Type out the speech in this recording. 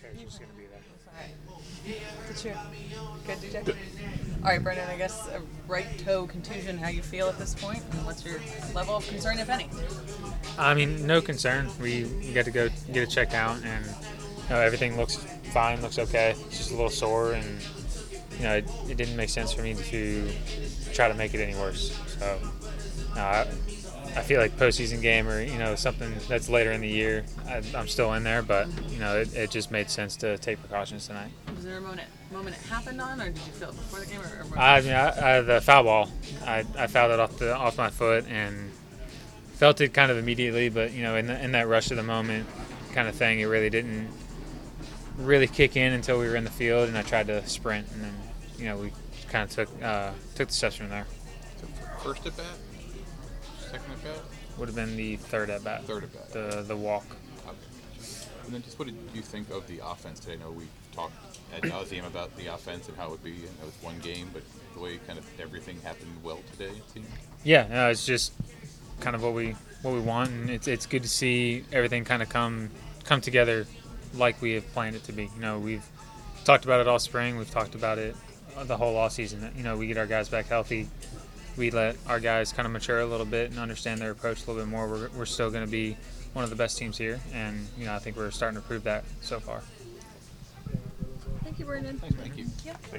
just going to be there. Good cheer. Good, DJ. All right, Brandon. I guess a right toe contusion. How you feel at this point, and what's your level of concern, if any? I mean, no concern. We, we got to go get it checked out, and you know, everything looks fine, looks okay. It's just a little sore, and you know, it, it didn't make sense for me to try to make it any worse. So, no, I, I feel like postseason game or you know something that's later in the year, I, I'm still in there, but you know, it, it just made sense to take precautions tonight. Was there a moment moment it happened on, or did you feel it before the game, or? or I mean, I, I, the foul ball, I, I fouled it off the off my foot and felt it kind of immediately, but you know, in, the, in that rush of the moment, kind of thing, it really didn't really kick in until we were in the field, and I tried to sprint, and then you know we kind of took uh, took the steps from there. First at bat, second at bat, Would have been the third at bat, third at bat. the the walk. Okay. And then just what did you think of the offense today? I know we talked ad nauseum about the offense and how it would be. I know it's one game, but the way kind of everything happened well today, it seemed. Yeah, no, it's just kind of what we what we want, and it's it's good to see everything kind of come come together like we have planned it to be. You know, we've talked about it all spring. We've talked about it the whole off season. You know, we get our guys back healthy. We let our guys kind of mature a little bit and understand their approach a little bit more. We're, we're still going to be one of the best teams here, and you know, I think we're starting to prove that so far. Thank you, Brandon. Thank you. Yep.